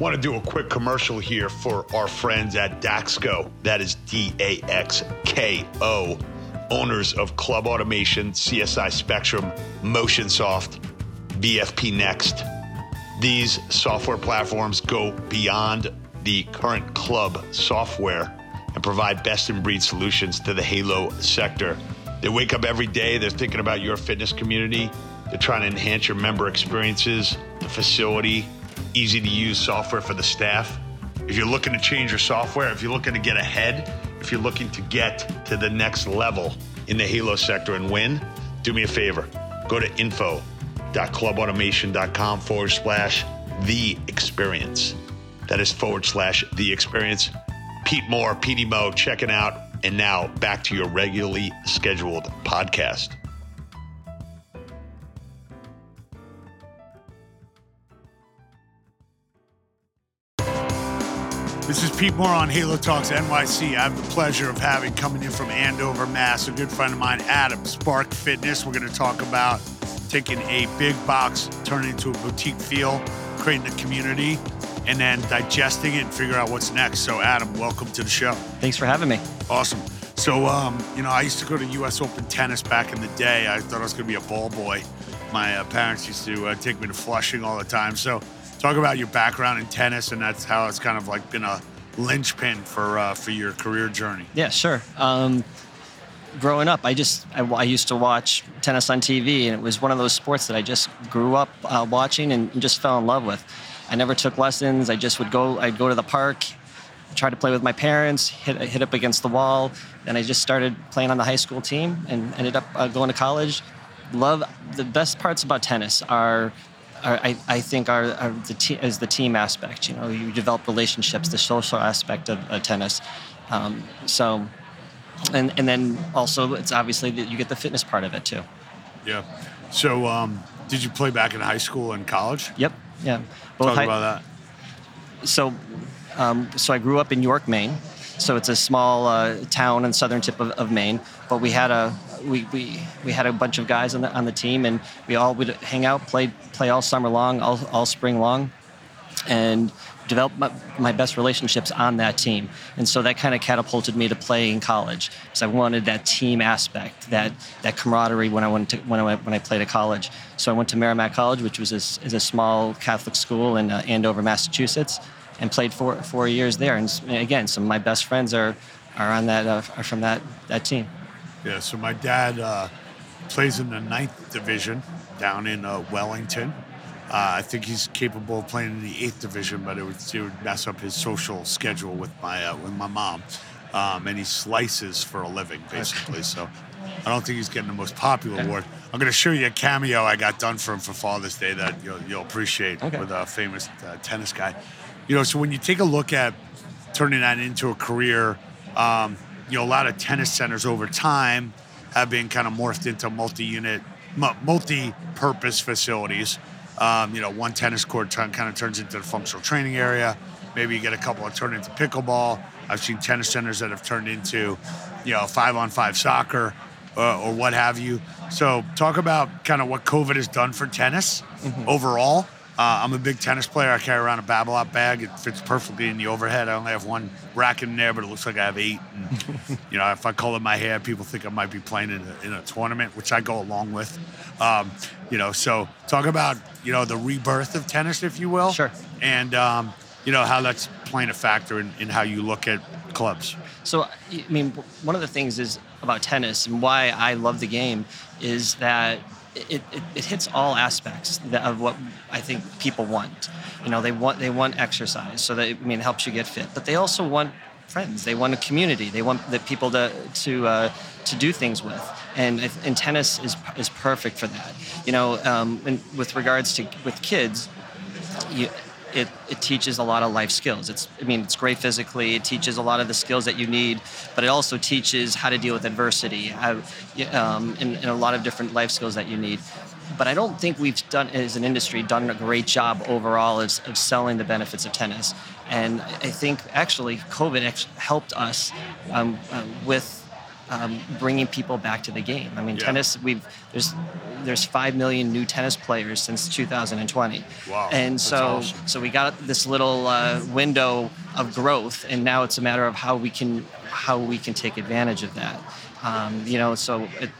Want to do a quick commercial here for our friends at Daxko. That is D A X K O, owners of Club Automation, CSI Spectrum, MotionSoft, VFP Next. These software platforms go beyond the current club software and provide best in breed solutions to the Halo sector. They wake up every day, they're thinking about your fitness community, they're trying to enhance your member experiences, the facility, easy to use software for the staff. If you're looking to change your software, if you're looking to get ahead, if you're looking to get to the next level in the Halo sector and win, do me a favor. Go to info.clubautomation.com forward slash the experience. That is forward slash the experience. Pete Moore, PD Mo, checking out. And now back to your regularly scheduled podcast. This is Pete Moore on Halo Talks NYC. I have the pleasure of having coming in from Andover, Mass, a good friend of mine, Adam Spark Fitness. We're going to talk about taking a big box, turning it into a boutique feel, creating a community, and then digesting it and figure out what's next. So, Adam, welcome to the show. Thanks for having me. Awesome. So, um, you know, I used to go to U.S. Open tennis back in the day. I thought I was going to be a ball boy. My uh, parents used to uh, take me to Flushing all the time. So, talk about your background in tennis, and that's how it's kind of like been a linchpin for uh, for your career journey. Yeah, sure. Um, growing up, I just I, I, used to watch tennis on TV, and it was one of those sports that I just grew up uh, watching and just fell in love with. I never took lessons. I just would go. I'd go to the park, try to play with my parents, hit hit up against the wall. Then I just started playing on the high school team and ended up uh, going to college. Love the best parts about tennis are, I, I, think are, are the te- is the team aspect. You know, you develop relationships, the social aspect of, tennis. Um, so, and and then also it's obviously that you get the fitness part of it too. Yeah. So, um, did you play back in high school and college? Yep. Yeah. Both Talk high- about that. So, um, so I grew up in York, Maine. So it's a small uh, town in southern tip of, of Maine. But we had a we, we, we had a bunch of guys on the, on the team, and we all would hang out, play play all summer long, all, all spring long, and develop my, my best relationships on that team. And so that kind of catapulted me to play in college because I wanted that team aspect, that that camaraderie when I went to when I went, when I played at college. So I went to Merrimack College, which was a, is a small Catholic school in uh, Andover, Massachusetts, and played four four years there. And again, some of my best friends are are on that uh, are from that that team. Yeah, so my dad uh, plays in the ninth division down in uh, Wellington. Uh, I think he's capable of playing in the eighth division, but it would, it would mess up his social schedule with my uh, with my mom. Um, and he slices for a living, basically. So I don't think he's getting the most popular award. I'm going to show you a cameo I got done for him for Father's Day that you'll, you'll appreciate okay. with a famous uh, tennis guy. You know, so when you take a look at turning that into a career, um, you know, a lot of tennis centers over time have been kind of morphed into multi-unit, multi-purpose facilities. Um, you know, one tennis court t- kind of turns into the functional training area. Maybe you get a couple that turn into pickleball. I've seen tennis centers that have turned into, you know, five-on-five soccer uh, or what have you. So, talk about kind of what COVID has done for tennis mm-hmm. overall, uh, I'm a big tennis player. I carry around a Babolat bag. It fits perfectly in the overhead. I only have one racket in there, but it looks like I have eight. And, you know, if I color my hair, people think I might be playing in a, in a tournament, which I go along with. Um, you know, so talk about you know the rebirth of tennis, if you will. Sure. And um, you know how that's playing a factor in, in how you look at clubs. So, I mean, one of the things is about tennis and why I love the game is that it, it, it, hits all aspects of what I think people want. You know, they want they want exercise, so that I mean, it helps you get fit. But they also want friends. They want a community. They want the people to to uh, to do things with. And and tennis is is perfect for that. You know, um, and with regards to with kids, you, it, it teaches a lot of life skills. It's, I mean, it's great physically. It teaches a lot of the skills that you need, but it also teaches how to deal with adversity, how, um, and, and a lot of different life skills that you need. But I don't think we've done, as an industry, done a great job overall of, of selling the benefits of tennis. And I think actually COVID helped us um, uh, with um, bringing people back to the game. I mean, yeah. tennis. We've there's there's five million new tennis players since 2020. Wow, And so awesome. so we got this little uh, window of growth, and now it's a matter of how we can how we can take advantage of that. Um, you know, so it,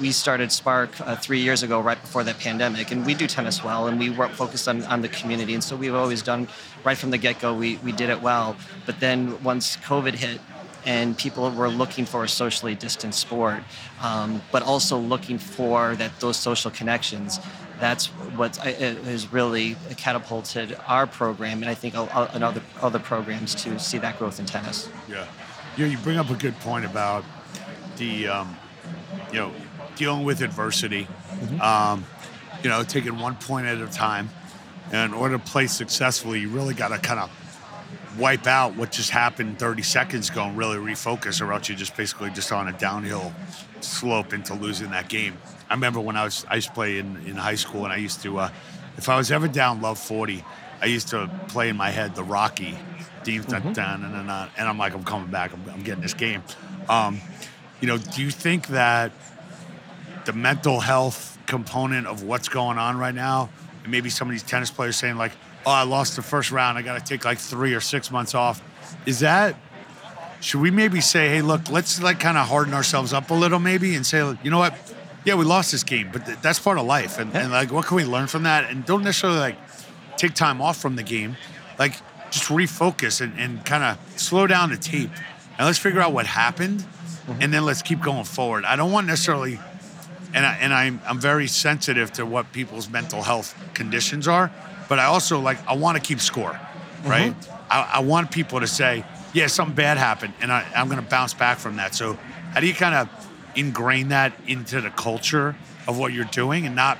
we started Spark uh, three years ago, right before that pandemic, and we do tennis well, and we were focused on, on the community, and so we've always done right from the get go. We we did it well, but then once COVID hit, and people were looking for a socially distant sport, um, but also looking for that those social connections. That's what has really catapulted our program, and I think uh, and other other programs to see that growth in tennis. Yeah. You, you bring up a good point about the, um, you know, dealing with adversity. Um, you know, taking one point at a time. And in order to play successfully, you really got to kind of wipe out what just happened 30 seconds ago and really refocus, or else you're just basically just on a downhill slope into losing that game. I remember when I was I used to play in, in high school, and I used to, uh, if I was ever down love 40, I used to play in my head the Rocky, deep Mm-hmm. down, and, and, and I'm like, I'm coming back, I'm, I'm getting this game. Um, you know, do you think that the mental health component of what's going on right now, and maybe some of these tennis players saying like, "Oh, I lost the first round. I got to take like three or six months off." Is that? Should we maybe say, "Hey, look, let's like kind of harden ourselves up a little, maybe, and say, you know what? Yeah, we lost this game, but th- that's part of life, and, and like, what can we learn from that? And don't necessarily like take time off from the game, like just refocus and, and kind of slow down the tape, and let's figure out what happened, mm-hmm. and then let's keep going forward. I don't want necessarily and I, and I'm I'm very sensitive to what people's mental health conditions are, but I also like I want to keep score, right? Mm-hmm. I, I want people to say, yeah, something bad happened, and I, I'm going to bounce back from that. So, how do you kind of ingrain that into the culture of what you're doing, and not,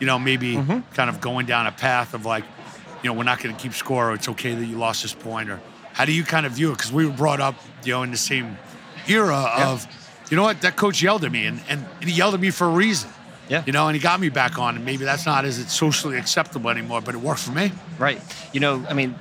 you know, maybe mm-hmm. kind of going down a path of like, you know, we're not going to keep score, or it's okay that you lost this point, or how do you kind of view it? Because we were brought up, you know, in the same era of, you know what, that coach yelled at me, and, and, and he yelled at me for a reason. Yeah. You know, and he got me back on, and maybe that's not as it's socially acceptable anymore, but it worked for me. Right. You know, I mean,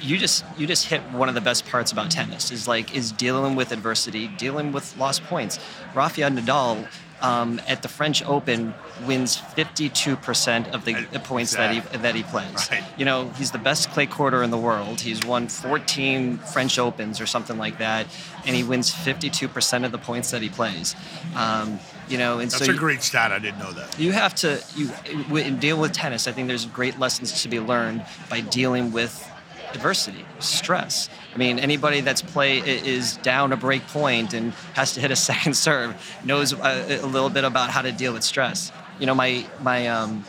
you just you just hit one of the best parts about tennis is like is dealing with adversity, dealing with lost points. Rafael Nadal um, at the French Open wins 52% of the, the points that he that he plays. Right. You know, he's the best clay courter in the world. He's won 14 French Opens or something like that, and he wins 52% of the points that he plays. Um, you know, and That's so a you- great stat. I didn't know that. you have to you w- deal with tennis. I think there's great lessons to be learned by dealing with adversity, stress. I mean, anybody that's play is down a break point and has to hit a second serve knows a, a little bit about how to deal with stress. You know, my my um,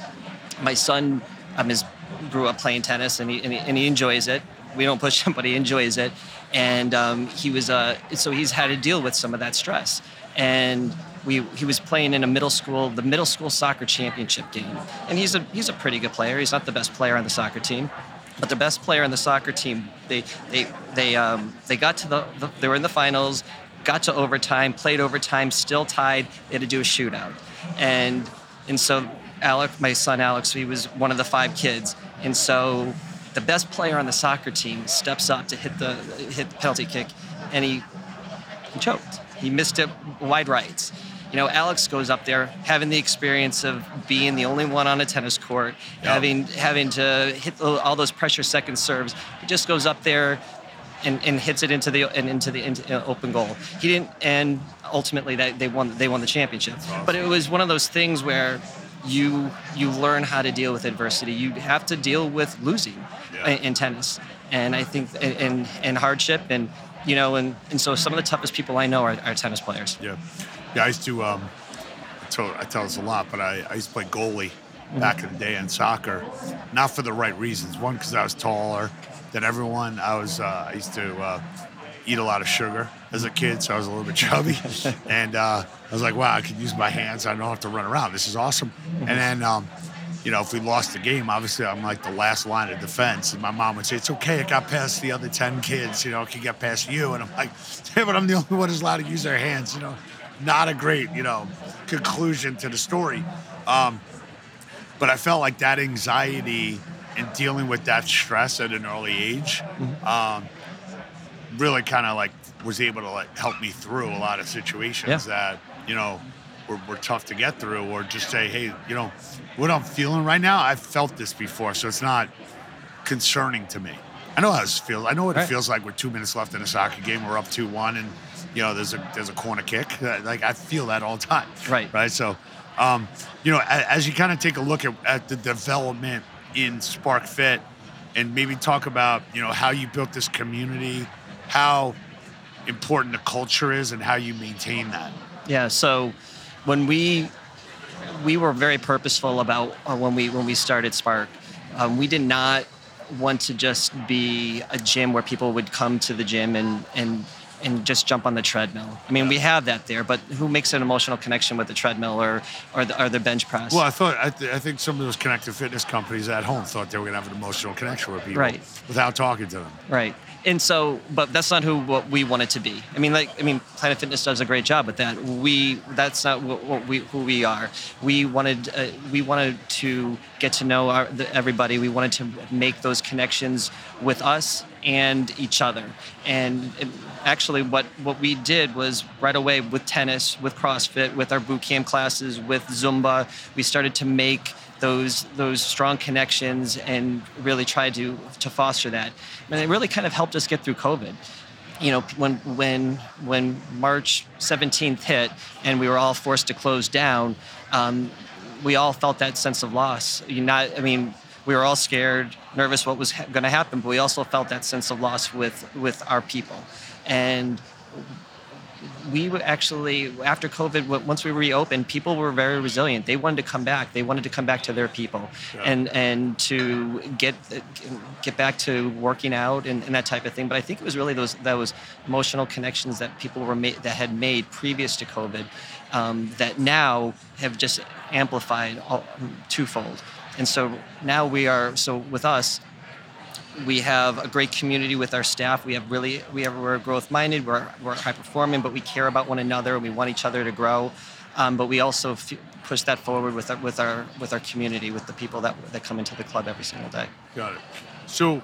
my son um, is grew up playing tennis and he, and he and he enjoys it. We don't push him, but he enjoys it. And um, he was uh, so he's had to deal with some of that stress. And we he was playing in a middle school, the middle school soccer championship game. And he's a he's a pretty good player. He's not the best player on the soccer team, but the best player on the soccer team. They they they um, they got to the, the they were in the finals, got to overtime, played overtime, still tied. They had to do a shootout, and and so Alec, my son Alex, he was one of the five kids, and so the best player on the soccer team steps up to hit the hit the penalty kick, and he he choked. He missed it wide rights. You know, Alex goes up there having the experience of being the only one on a tennis court, Yeah. having having to hit all those pressure second serves. He just goes up there and, and hits it into the and into the into, uh, open goal. He didn't, and ultimately that they won they won the championship. But it was one of those things where you you learn how to deal with adversity. You have to deal with losing Yeah. in, in tennis, and I think and, and and hardship and you know and, and so some of the toughest people I know are, are tennis players. Yeah, yeah. I used to. Um, I, tell, I tell this a lot, but I, I used to play goalie back in the day in soccer, not for the right reasons. One, because I was taller than everyone. I was. Uh, I used to uh, eat a lot of sugar as a kid, so I was a little bit chubby. and uh, I was like, wow, I can use my hands. I don't have to run around. This is awesome. And then. Um, you know, if we lost the game, obviously I'm like the last line of defense. And my mom would say, It's okay, it got past the other 10 kids, you know, it can get past you. And I'm like, Yeah, but I'm the only one who's allowed to use their hands, you know. Not a great, you know, conclusion to the story. Um, but I felt like that anxiety and dealing with that stress at an early age um, really kind of like was able to like help me through a lot of situations Yeah. that, you know, were, were tough to get through, or just say, hey, you know, what I'm feeling right now, I've felt this before, so it's not concerning to me. I know how this feels. I know what Right. it feels like with two minutes left in a soccer game. We're up two one, and you know there's a there's a corner kick. Like I feel that all the time. Right. Right. So, um, you know, as you kind of take a look at, at the development in Spark Fit, and maybe talk about you know how you built this community, how important the culture is, and how you maintain that. Yeah. So when we we were very purposeful about uh, when we when we started Spark, um, we did not want to just be a gym where people would come to the gym and and and just jump on the treadmill. I mean, we have that there, but who makes an emotional connection with the treadmill or or the, or the bench press? Well, I thought I, th- I think some of those connected fitness companies at home thought they were going to have an emotional connection with people, Right. Without talking to them. Right. And so, but that's not who what we want it to be. I mean, like, I mean, Planet Fitness does a great job with that. We, that's not what, what we, who we are. We wanted, uh, we wanted to get to know our, the, everybody. We wanted to make those connections with us and each other. And it, actually, what what we did was right away with tennis, with CrossFit, with our boot camp classes, with Zumba, we started to make those those strong connections and really try to to foster that. And it really kind of helped us get through COVID. You know, when when when March 17th hit and we were all forced to close down, um, we all felt that sense of loss. You not, I mean, we were all scared, nervous what was ha- going to happen, but we also felt that sense of loss with with our people, and we were actually after COVID. Once we reopened, people were very resilient. They wanted to come back. They wanted to come back to their people, and and to get get back to working out and, and that type of thing. But I think it was really those those emotional connections that people were made that had made previous to COVID, um, that now have just amplified all, twofold. And so now we are so with us we have a great community with our staff. We have really, we have, we're growth minded, we're, we're high performing, but we care about one another and we want each other to grow. Um, but we also f- push that forward with our, with our with our community, with the people that that come into the club every single day. Got it. So,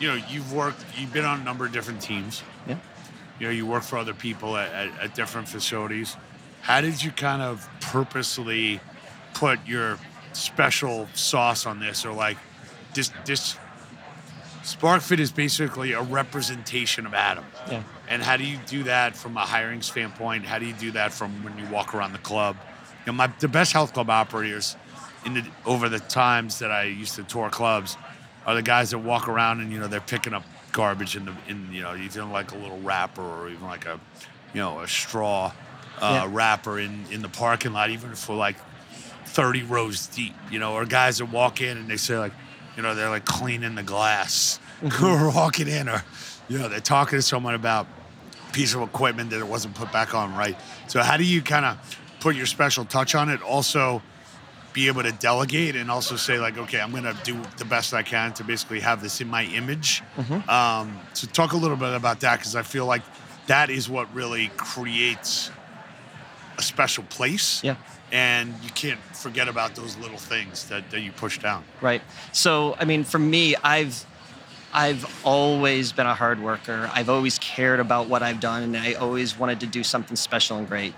you know, you've worked, you've been on a number of different teams. Yeah. You know, you work for other people at, at, at different facilities. How did you kind of purposely put your special sauce on this, or like this? This SparkFit is basically a representation of Adam. Yeah. And how do you do that from a hiring standpoint? How do you do that from when you walk around the club? You know, my the best health club operators in the over the times that I used to tour clubs are the guys that walk around and you know they're picking up garbage in the in you know even like a little wrapper or even like a you know a straw uh, Yeah. wrapper in in the parking lot even for like 30 rows deep you know or guys that walk in and they say like you know they're like cleaning the glass or walking in or you know they're talking to someone about a piece of equipment that it wasn't put back on right. So how do you kind of put your special touch on it? Also, be able to delegate and also say like, okay, I'm gonna do the best I can to basically have this in my image. Um, so talk a little bit about that because I feel like that is what really creates a special place. Yeah. And you can't forget about those little things that, that you push down. Right. So, I mean, for me, I've I've always been a hard worker. I've always cared about what I've done, and I always wanted to do something special and great.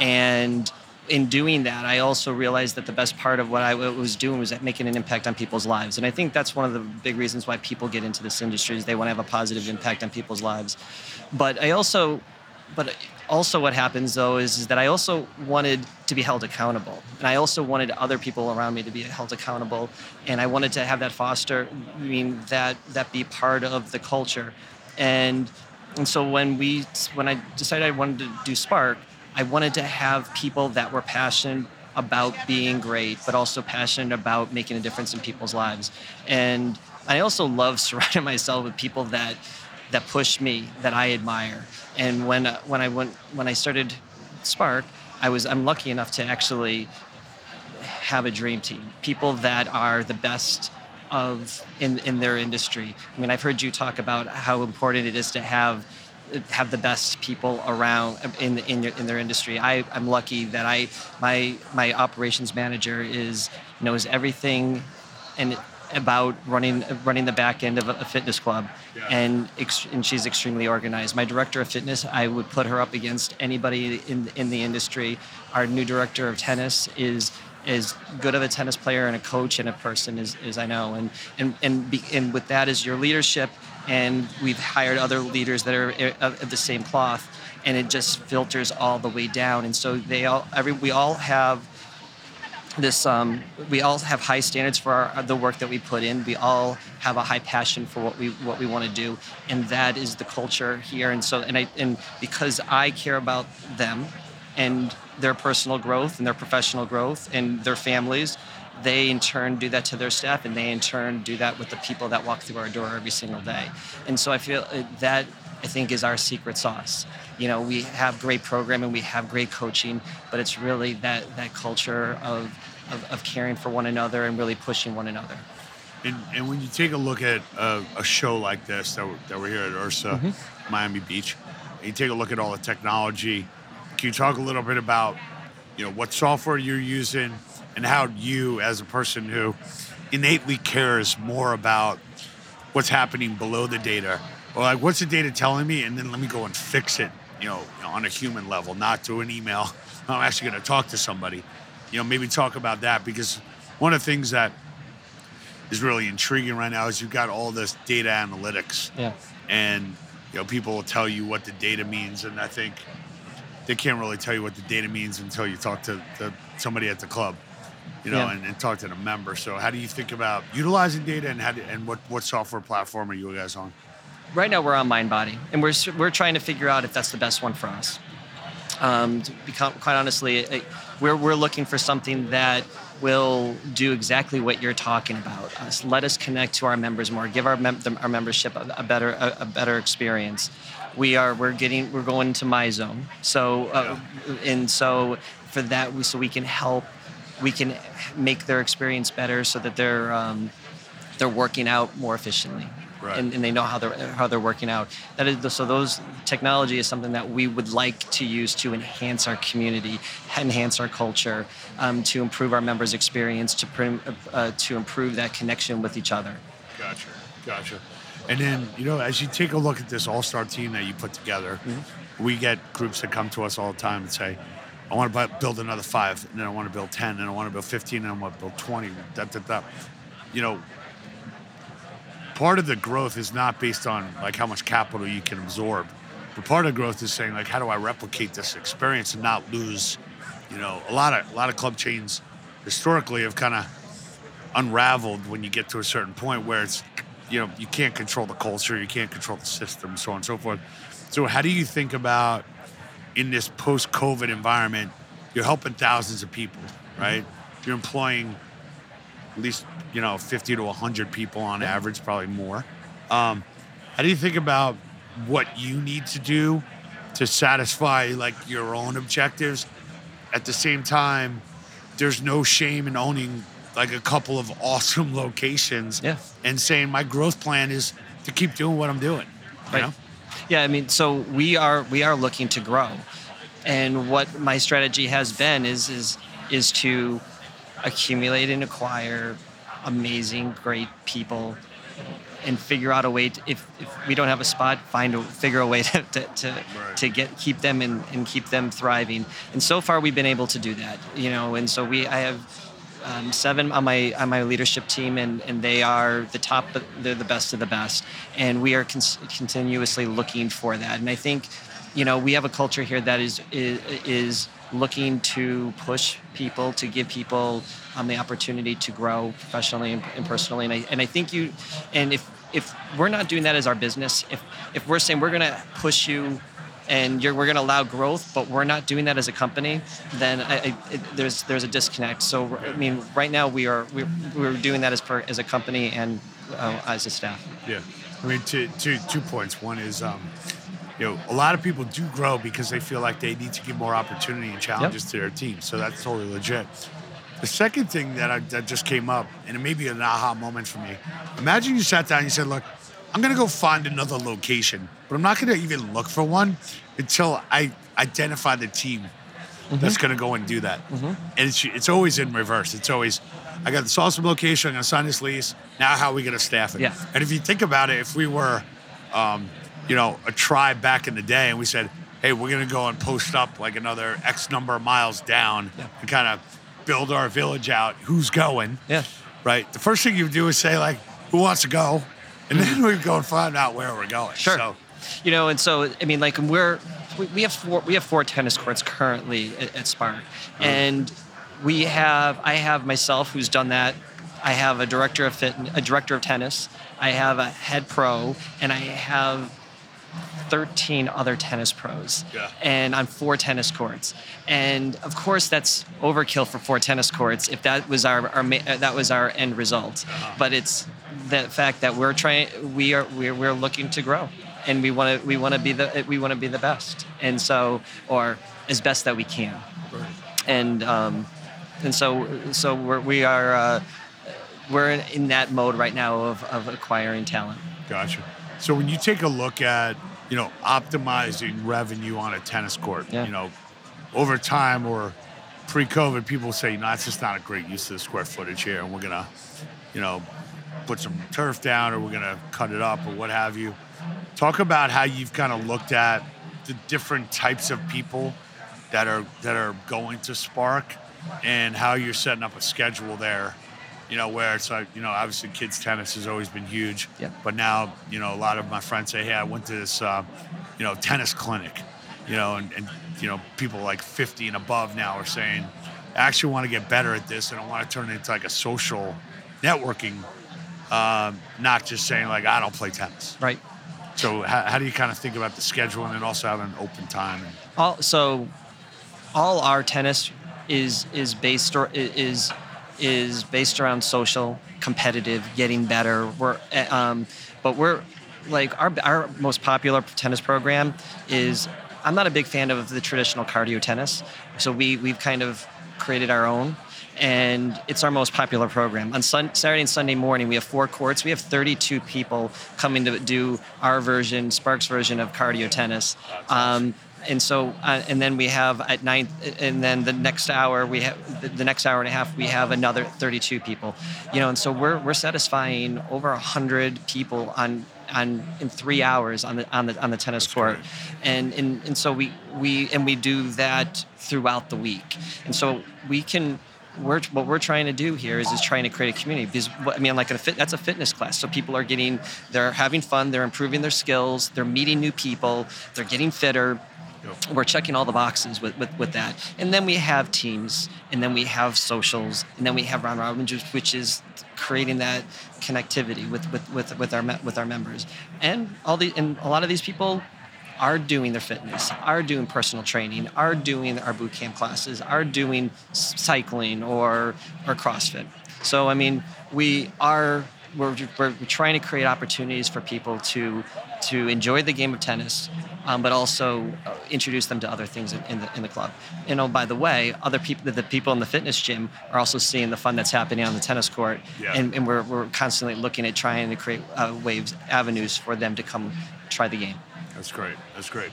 And in doing that, I also realized that the best part of what I was doing was making an impact on people's lives. And I think that's one of the big reasons why people get into this industry is they want to have a positive impact on people's lives. But I also but also what happens though is, is that I also wanted to be held accountable, and I also wanted other people around me to be held accountable, and I wanted to have that foster, I mean that that be part of the culture, and and so when we when I decided I wanted to do Spark, I wanted to have people that were passionate about being great, but also passionate about making a difference in people's lives, and I also love surrounding myself with people that that push me, that I admire. And when uh, when I went when I started Spark, I was I'm lucky enough to actually have a dream team, people that are the best of in in their industry. I mean, I've heard you talk about how important it is to have have the best people around in in, in their industry. I I'm lucky that I my my operations manager is knows everything and about running running the back end of a, fitness club, Yeah. and ex- and she's extremely organized. My director of fitness, I would put her up against anybody in in the industry. Our new director of tennis is as good of a tennis player and a coach and a person as, as I know, and and and be, and with that is your leadership, and we've hired other leaders that are eh, of of the same cloth, and it just filters all the way down, and so they all every we all have this um, we all have high standards for our, the work that we put in. We all have a high passion for what we what we want to do and that is the culture here. And so and I and because I care about them and their personal growth and their professional growth and their families they in turn do that to their staff and they in turn do that with the people that walk through our door every single day. And so I feel uh, that I think is our secret sauce. You know, we have great programming, we have great coaching, but it's really that that culture of of, of caring for one another and really pushing one another. And, and when you take a look at a, a show like this that we're, that we're here at IHRSA, mm-hmm. Miami Beach, and you take a look at all the technology, can you talk a little bit about, you know, what software you're using and how you, as a person who innately cares more about what's happening below the data, or like what's the data telling me, and then let me go and fix it, you know, you know, on a human level, not through an email. I'm actually going to talk to somebody. You know, maybe talk about that because one of the things that is really intriguing right now is you've got all this data analytics Yeah. and you know people will tell you what the data means and i think they can't really tell you what the data means until you talk to, to somebody at the club you know Yeah. and, and talk to the member so how do you think about utilizing data and how do, and what, what software platform are you guys on Right now we're on MindBody, and we're we're trying to figure out if that's the best one for us. Um, to become quite honestly, we're we're looking for something that will do exactly what you're talking about. Us, let us connect to our members more, give our mem- our membership a, a better a, a better experience. We are we're getting we're going to Myzone. So uh, and so for that we so we can help we can make their experience better so that they're um, they're working out more efficiently Right. and, and they know how they're how they're working out that is so those technology is something that we would like to use to enhance our community enhance our culture um, to improve our members experience to prim, uh, to improve that connection with each other Gotcha, gotcha. And then you know, as you take a look at this all-star team that you put together, we get groups that come to us all the time and say, "I want to build another five, and then I want to build ten, and I want to build fifteen, and I want to build twenty. Da, da, da. You know, part of the growth is not based on like how much capital you can absorb, but part of growth is saying like, how do I replicate this experience and not lose? You know, a lot of a lot of club chains historically have kind of unraveled when you get to a certain point where it's you know you can't control the culture you can't control the system so on and so forth so how do you think about in this post-covid environment you're helping thousands of people right mm-hmm. you're employing at least you know 50 to 100 people on average probably more um, how do you think about what you need to do to satisfy like your own objectives at the same time there's no shame in owning like a couple of awesome locations Yeah. and saying my growth plan is to keep doing what I'm doing. You Right. know? Yeah, I mean, so we are we are looking to grow, and what my strategy has been is is is to accumulate and acquire amazing, great people, and figure out a way. To, if, if we don't have a spot, find a figure a way to to, to, to get keep them and, and keep them thriving. And so far, we've been able to do that. You know, and so we I have um, seven on my on my leadership team, and, and they are the top. They're the best of the best, and we are cons- continuously looking for that. And I think, you know, we have a culture here that is is, is looking to push people to give people um, the opportunity to grow professionally and, personally. And I and I think you, and if if we're not doing that as our business, if if we're saying we're going to push you and you're, we're going to allow growth, but we're not doing that as a company, then I, I, it, there's there's a disconnect. So I mean, right now we are we're, we're doing that as per, as a company and uh, as a staff. Yeah. I mean, two, two, two points. One is, um, you know, a lot of people do grow because they feel like they need to give more opportunity and challenges to their team. So that's totally legit. The second thing that, I, that just came up, and it may be an aha moment for me. Imagine you sat down and you said, "Look, I'm gonna go find another location, but I'm not gonna even look for one until I identify the team that's going to go and do that. And it's it's always in reverse. It's always, I got this awesome location. I'm going to sign this lease. Now, how are we going to staff it? Yeah. And if you think about it, if we were, um, you know, a tribe back in the day, and we said, hey, we're going to go and post up like another X number of miles down Yeah. and kind of build our village out. Who's going? Yeah. Right. The first thing you do is say like, who wants to go? And then we go and find out where we're going. Sure. So, You know, and so I mean, like we're we, we have four we have four tennis courts currently at, at Spark, mm-hmm. and we have I have myself who's done that. I have a director of fit, a director of tennis. I have a head pro, and I have 13 other tennis pros. Yeah. and on four tennis courts. And of course that's overkill for four tennis courts if that was our, our uh, that was our end result. But it's the fact that we're trying we are we're, we're looking to grow. And we want to we want to be the we want to be the best. And so or as best that we can. And um, and so so we're, we are uh, we're in, in that mode right now of, of acquiring talent. Gotcha. So when you take a look at, you know, optimizing revenue on a tennis court, Yeah. you know, over time or pre-COVID, people say, no, it's just not a great use of the square footage here, and we're gonna, you know, put some turf down, or we're gonna cut it up, or what have you. Talk about how you've kind of looked at the different types of people that are that are going to Spark, and how you're setting up a schedule there you know, where it's like, you know, obviously kids tennis has always been huge. Yeah. But now, you know, a lot of my friends say, hey, I went to this, uh, you know, tennis clinic, you know, and, and, you know, people like 50 and above now are saying, I actually want to get better at this and I want to turn it into like a social networking, um, not just saying like, I don't play tennis. right So how, how do you kind of think about the schedule and then also having an open time? All so all our tennis is is based or is is based around social competitive getting better we're uh, um, but we're like our our most popular tennis program is I'm not a big fan of the traditional cardio tennis so we we've kind of created our own and it's our most popular program. On sun, Saturday and Sunday morning, we have four courts. We have 32 people coming to do our version, Sparks version of cardio tennis. Um, and so, uh, and then we have at night, and then the next hour we have the, the next hour and a half we have another 32 people. You know, and so we're we're satisfying over hundred people on on in three hours on the on the on the tennis court, great. and, and and so we we and we do that throughout the week, and so we can we're, what we're trying to do here is, is trying to create a community because I mean like a fit that's a fitness class so people are getting they're having fun they're improving their skills they're meeting new people they're getting fitter we're checking all the boxes with, with, with that. And then we have teams and then we have socials and then we have round robin which is creating that connectivity with, with, with, with our with our members. And all the and a lot of these people are doing their fitness, are doing personal training, are doing our boot camp classes, are doing cycling or or CrossFit. So I mean, we are we're, we're trying to create opportunities for people to to enjoy the game of tennis, um, but also uh, introduce them to other things in, in the in the club. And oh, by the way, other people, the people in the fitness gym are also seeing the fun that's happening on the tennis court, Yeah. and, and we're, we're constantly looking at trying to create uh, waves, avenues for them to come try the game. That's great. That's great.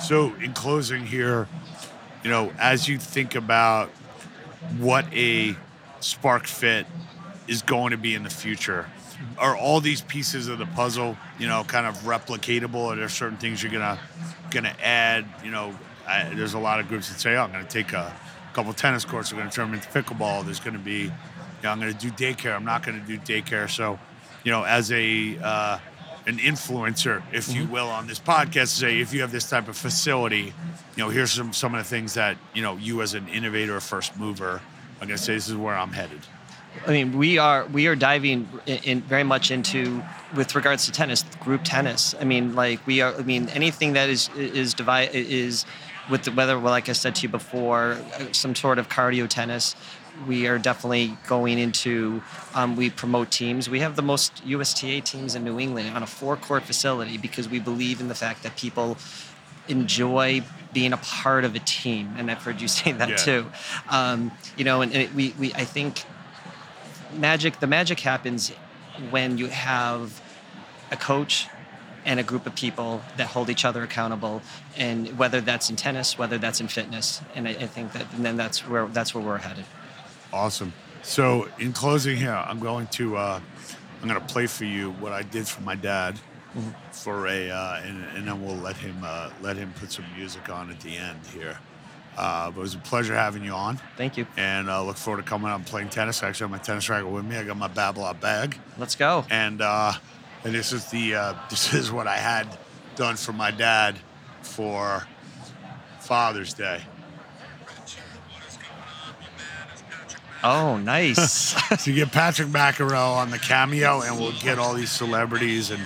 So, in closing here, you know, as you think about what a Spark Fit is going to be in the future, are all these pieces of the puzzle, you know, kind of replicatable? Are there certain things you're gonna gonna add? You know, I, there's a lot of groups that say, "Oh, I'm gonna take a couple tennis courts. I'm gonna turn them into pickleball." There's gonna be, you know, I'm gonna do daycare. I'm not gonna do daycare. So, you know, as a uh, an influencer, if you will, on this podcast, say if you have this type of facility, you know, here's some some of the things that you know you as an innovator, first mover, I'm gonna say this is where I'm headed. I mean, we are we are diving in, in very much into with regards to tennis, group tennis. I mean, like we are. I mean, anything that is is divide is with the, whether, well, like I said to you before, uh, some sort of cardio tennis. We are definitely going into. Um, we promote teams. We have the most USTA teams in New England on a four-court facility because we believe in the fact that people enjoy being a part of a team, and I've heard you say that Yeah. too. Um, you know, and, and it, we, we I think magic the magic happens when you have a coach and a group of people that hold each other accountable, and whether that's in tennis, whether that's in fitness, and I, I think that and then that's where that's where we're headed. Awesome. So, in closing here, I'm going to uh, I'm going to play for you what I did for my dad for a, uh, and, and then we'll let him uh, let him put some music on at the end here. Uh, but it was a pleasure having you on, Thank you. and uh, look forward to coming out and playing tennis. I actually, I have my tennis racket with me. I got my Babolat bag, Let's go. and uh, and this is the uh, this is what I had done for my dad for Father's Day. Oh, nice. So you get Patrick McEnroe on the cameo, and we'll get all these celebrities and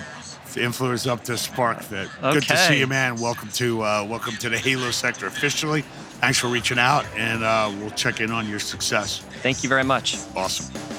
influencers up to spark that. Good to see you, man. Welcome to uh, welcome to the Halo sector officially. Thanks for reaching out, and uh, we'll check in on your success. Thank you very much. Awesome.